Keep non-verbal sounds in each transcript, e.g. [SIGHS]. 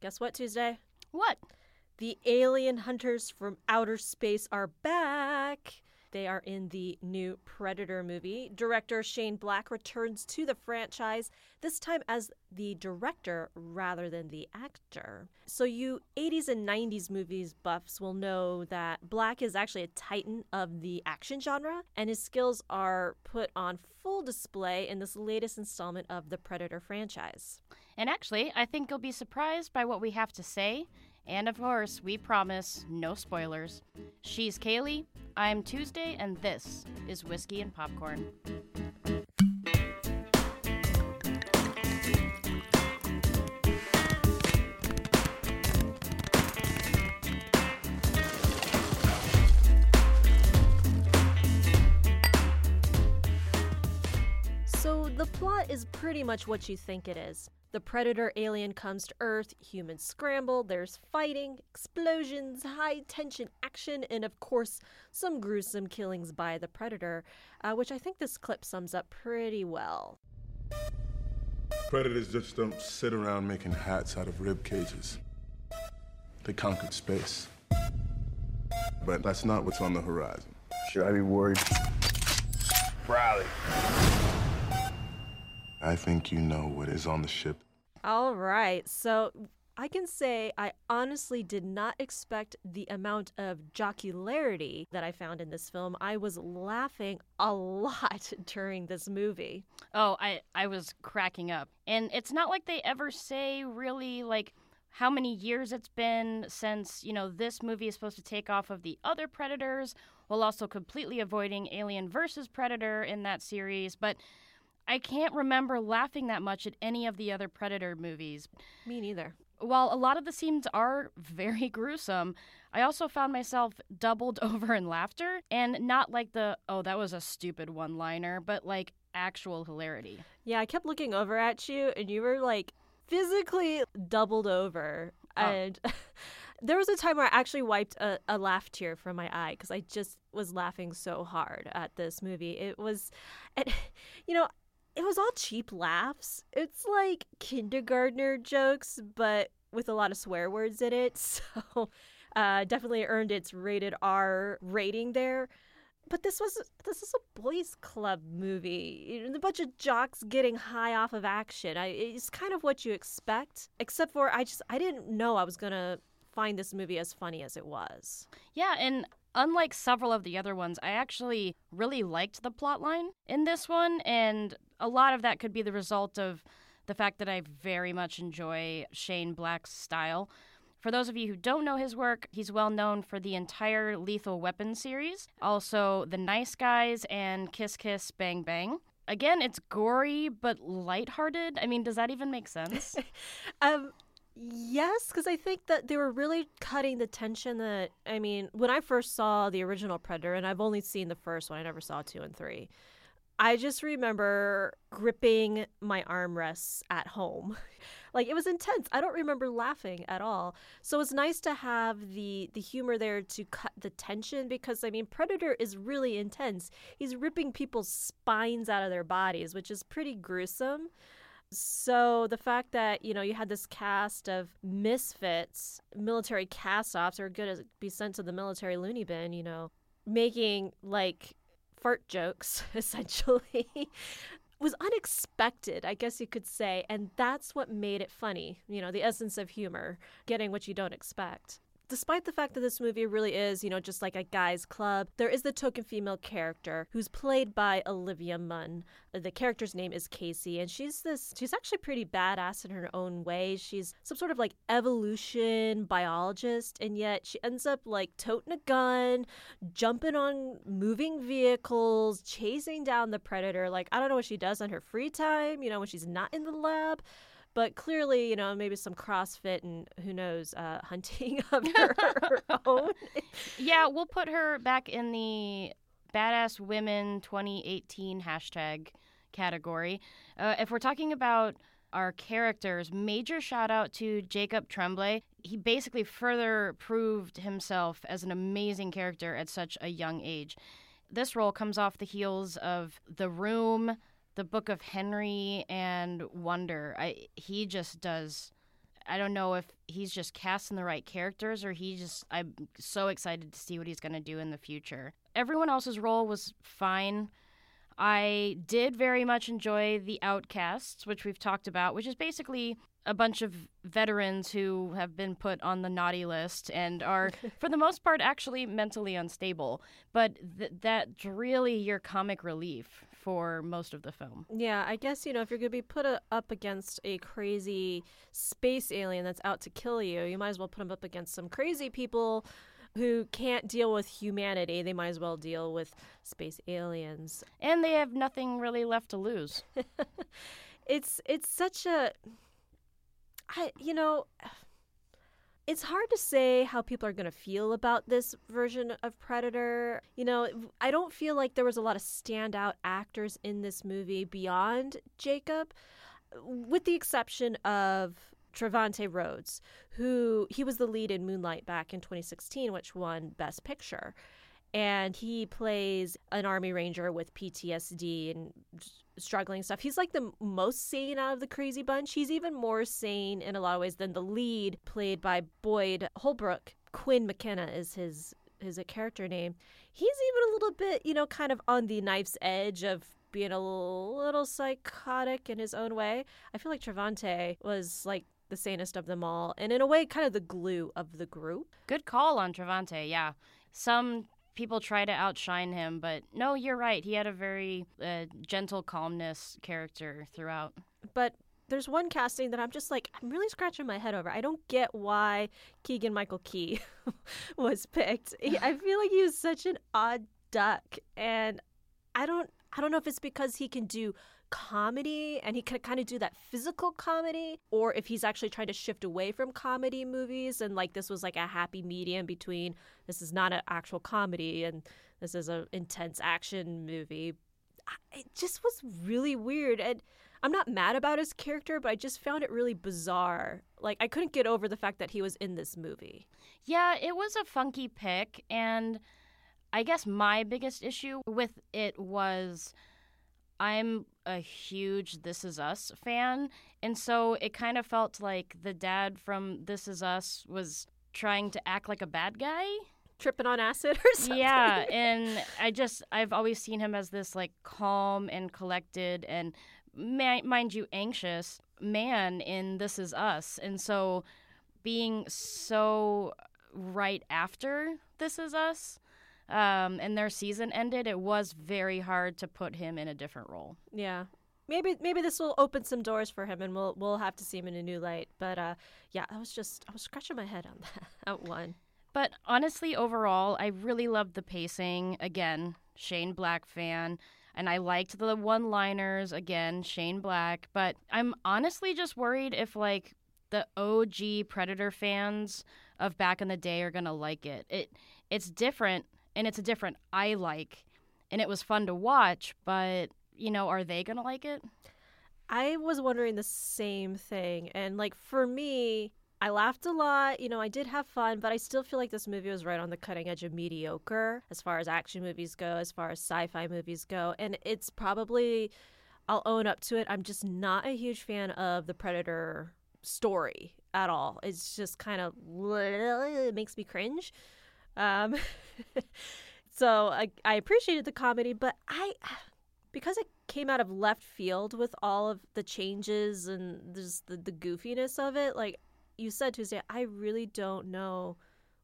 Guess what, Tuesday? What? The alien hunters from outer space are back. They are in the new Predator movie. Director Shane Black returns to the franchise, this time as the director rather than the actor. So, you 80s and 90s movies buffs will know that Black is actually a titan of the action genre, and his skills are put on full display in this latest installment of the Predator franchise. And actually, I think you'll be surprised by what we have to say. And of course, we promise no spoilers. She's Kaylee, I'm Tuesday, and this is Whiskey and Popcorn. Pretty much what you think it is. The predator alien comes to Earth, humans scramble, there's fighting, explosions, high tension action, and of course, some gruesome killings by the predator, uh, which I think this clip sums up pretty well. Predators just don't sit around making hats out of rib cages. They conquered space. But that's not what's on the horizon. Should I be worried? Riley. I think you know what is on the ship. All right, so I can say I honestly did not expect the amount of jocularity that I found in this film. I was laughing a lot [LAUGHS] during this movie. Oh, I, I was cracking up. And it's not like they ever say really like how many years it's been since, you know, this movie is supposed to take off of the other Predators while also completely avoiding Alien versus Predator in that series. But I can't remember laughing that much at any of the other Predator movies. Me neither. While a lot of the scenes are very [LAUGHS] gruesome, I also found myself doubled [LAUGHS] over in laughter and not like the, oh, that was a stupid one liner, but like actual hilarity. Yeah, I kept looking over at you and you were like physically doubled over. Oh. And [LAUGHS] there was a time where I actually wiped a, a laugh tear from my eye because I just was laughing so hard at this movie. It was, and, you know, it was all cheap laughs. It's like kindergartner jokes, but with a lot of swear words in it. [LAUGHS] So uh, definitely earned its rated R rating there. But this was this is a boys' club movie. A bunch of jocks getting high off of action. I, it's kind of what you expect, except for I just I didn't know I was gonna find this movie as funny as it was. Yeah, and unlike several of the other ones, I actually really liked the plot line in this one, and a lot of that could be the result of the fact that I very much enjoy Shane Black's style. For those of you who don't know his work, he's well known for the entire Lethal Weapon series, also The Nice Guys and Kiss Kiss Bang Bang. Again, it's gory but lighthearted. I mean, does that even make sense? [LAUGHS] um, yes, because I think that they were really cutting the tension. That I mean, when I first saw the original Predator, and I've only seen the first one, I never saw two and three. I just remember gripping my armrests at home. [LAUGHS] like it was intense. I don't remember laughing at all. So it's nice to have the the humor there to cut the tension because I mean Predator is really intense. He's ripping people's spines out of their bodies, which is pretty gruesome. So the fact that, you know, you had this cast of misfits, military cast-offs are good to be sent to the military loony bin, you know, making like fart jokes, [LAUGHS] essentially, was unexpected, I guess you could say. And that's what made it funny, you know, the essence of humor, getting what you don't expect. Despite the fact that this movie really is, you know, just like a guy's club, there is the token female character who's played by Olivia Munn. Uh, the character's name is Casey, and she's this, she's actually pretty badass in her own way. She's some sort of like evolution biologist, and yet she ends up like toting a gun, jumping on moving vehicles, chasing down the predator. Like, I don't know what she does on her free time, you know, when she's not in the lab but clearly, you know, maybe some CrossFit and who knows, uh, [LAUGHS] hunting [LAUGHS] of her own. yeah, we'll put her back in the badass women 2018 hashtag category. Uh, if we're talking about our characters, major shout out to Jacob Tremblay. He basically further proved himself as an amazing character at such a young age. This role comes off the heels of The Room, the Book of Henry and Wonder. I he just does I don't know if he's just casting the right characters or he just I'm so excited to see what he's going to do in the future. Everyone else's role was fine. I did very much enjoy the Outcasts, which we've talked about, which is basically a bunch of veterans who have been put on the naughty list and are, [LAUGHS] for the most part, actually mentally unstable. But th- that's really your comic relief for most of the film. Yeah, I guess, you know, if you're going to be put a, up against a crazy space alien that's out to kill you, you might as well put him up against some crazy people who can't deal with humanity. They might as well deal with space aliens. And they have nothing really left to lose. [LAUGHS] it's it's such a I you know it's hard to say how people are going to feel about this version of Predator. You know, I don't feel like there was a lot of standout actors in this movie beyond Jacob, with the exception of Trevante Rhodes, who he was the lead in Moonlight back in 2016, which won Best Picture. And he plays an Army Ranger with PTSD and struggling stuff. He's like the most sane out of the crazy bunch. He's even more sane in a lot of ways than the lead, played by Boyd Holbrook. Quinn McKenna is his his character name. He's even a little bit, you know, kind of on the knife's edge of being a little, little psychotic in his own way. I feel like Trevante was like the sanest of them all, and in a way, kind of the glue of the group. Good call on Trevante, Yeah, some people try to outshine him, but no, you're right. He had a very uh, gentle calmness character throughout. But there's one casting that I'm just like I'm really scratching my head over. I don't get why Keegan Michael Key [LAUGHS] was picked. I feel like he was such an odd duck, and I don't I don't know if it's because he can do comedy and he can kind of do that physical comedy or if he's actually trying to shift away from comedy movies and like this was like a happy medium between this is not an actual comedy and this is an intense action movie. It just was really weird and i'm not mad about his character but i just found it really bizarre. Like i couldn't get over the fact that he was in this movie. Yeah it was a funky pick and i guess my biggest issue with it was I'm a huge This Is Us fan. And so it kind of felt like the dad from This Is Us was trying to act like a bad guy. Tripping on acid or something. Yeah. [LAUGHS] And I just, I've always seen him as this like calm and collected and, mind you, anxious man in This Is Us. And so being so right after This Is Us um, and their season ended, it was very hard to put him in a different role. Yeah. Maybe maybe this will open some doors for him and we'll we'll have to see him in a new light. But uh, yeah, I was just I was scratching my head on [LAUGHS] that out one. But honestly, overall, I really loved the pacing. Again, Shane Black fan. And I liked the one liners. Again, Shane Black. But I'm honestly just worried if, like, the OG Predator fans of back in the day are going to like it. It It's different and it's a different I like, and it was fun to watch. But you know, are they gonna like it? I was wondering the same thing, and like for me, I laughed a lot. You know, I did have fun, but I still feel like this movie was right on the cutting edge of mediocre as far as action movies go, as far as sci fi movies go. And it's probably, I'll own up to it, I'm just not a huge fan of the Predator story at all. It's just kind of, it makes me cringe. Um, [LAUGHS] so I, I appreciated the comedy, but I, [SIGHS] because it came out of left field with all of the changes and just the, the goofiness of it, like you said, Tuesday, I really don't know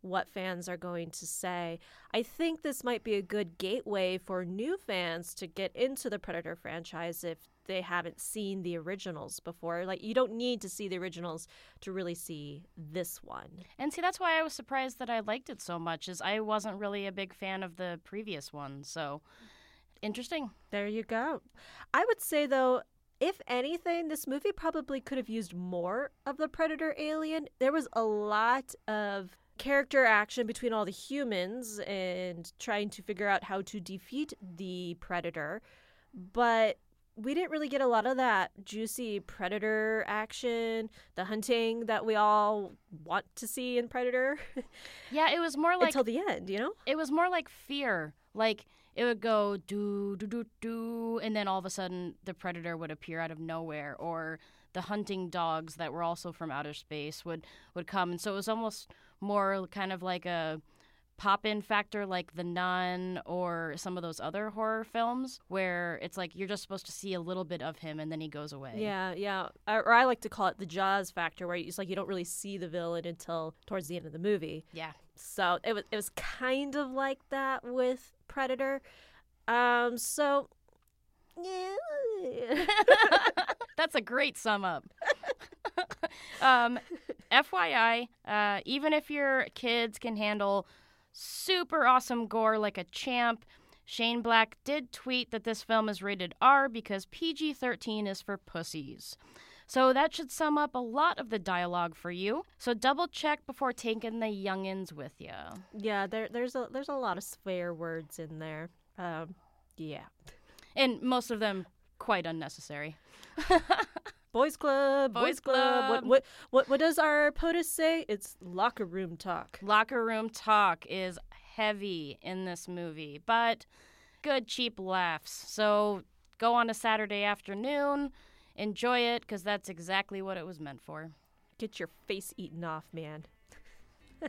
what fans are going to say. I think this might be a good gateway for new fans to get into the Predator franchise if they haven't seen the originals before. Like you don't need to see the originals to really see this one. And see that's why I was surprised that I liked it so much is I wasn't really a big fan of the previous one. So interesting. There you go. I would say though if anything, this movie probably could have used more of the predator alien. There was a lot of character action between all the humans and trying to figure out how to defeat the predator. But we didn't really get a lot of that juicy predator action, the hunting that we all want to see in Predator. [LAUGHS] yeah, it was more like until the end, you know. It was more like fear. Like it would go do do do do, and then all of a sudden the predator would appear out of nowhere, or the hunting dogs that were also from outer space would would come, and so it was almost more kind of like a pop in factor like The Nun or some of those other horror films where it's like you're just supposed to see a little bit of him and then he goes away. Yeah, yeah. Or or I like to call it the Jaws factor, where it's like you don't really see the villain until towards the end of the movie. Yeah. So it was it was kind of like that with Predator. Um, so yeah. [LAUGHS] That's a great sum up. [LAUGHS] [LAUGHS] um, FYI, uh, even if your kids can handle super awesome gore like a champ, Shane Black did tweet that this film is rated R because PG 13 is for pussies. So that should sum up a lot of the dialogue for you. So double check before taking the youngins with you. yeah, there there's a there's a lot of swear words in there. Um, yeah. And most of them quite unnecessary. [LAUGHS] Boys Club, Boys What, Club. what what what does our POTUS say? It's locker room talk. Locker room talk is heavy in this movie, but good cheap laughs. So go on a Saturday afternoon, enjoy it because that's exactly what it was meant for. Get your face eaten off, man. [LAUGHS]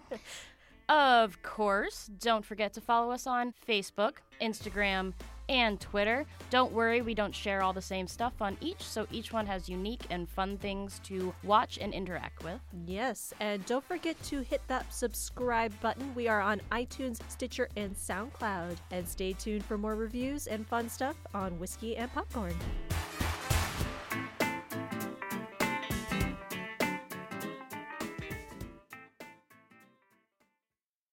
Of course, don't forget to follow us on Facebook, Instagram, and Twitter. Don't worry, we don't share all the same stuff on each, so each one has unique and fun things to watch and interact with. Yes, and don't forget to hit that subscribe button. We are on iTunes, Stitcher, and SoundCloud. And stay tuned for more reviews and fun stuff on Whiskey and Popcorn.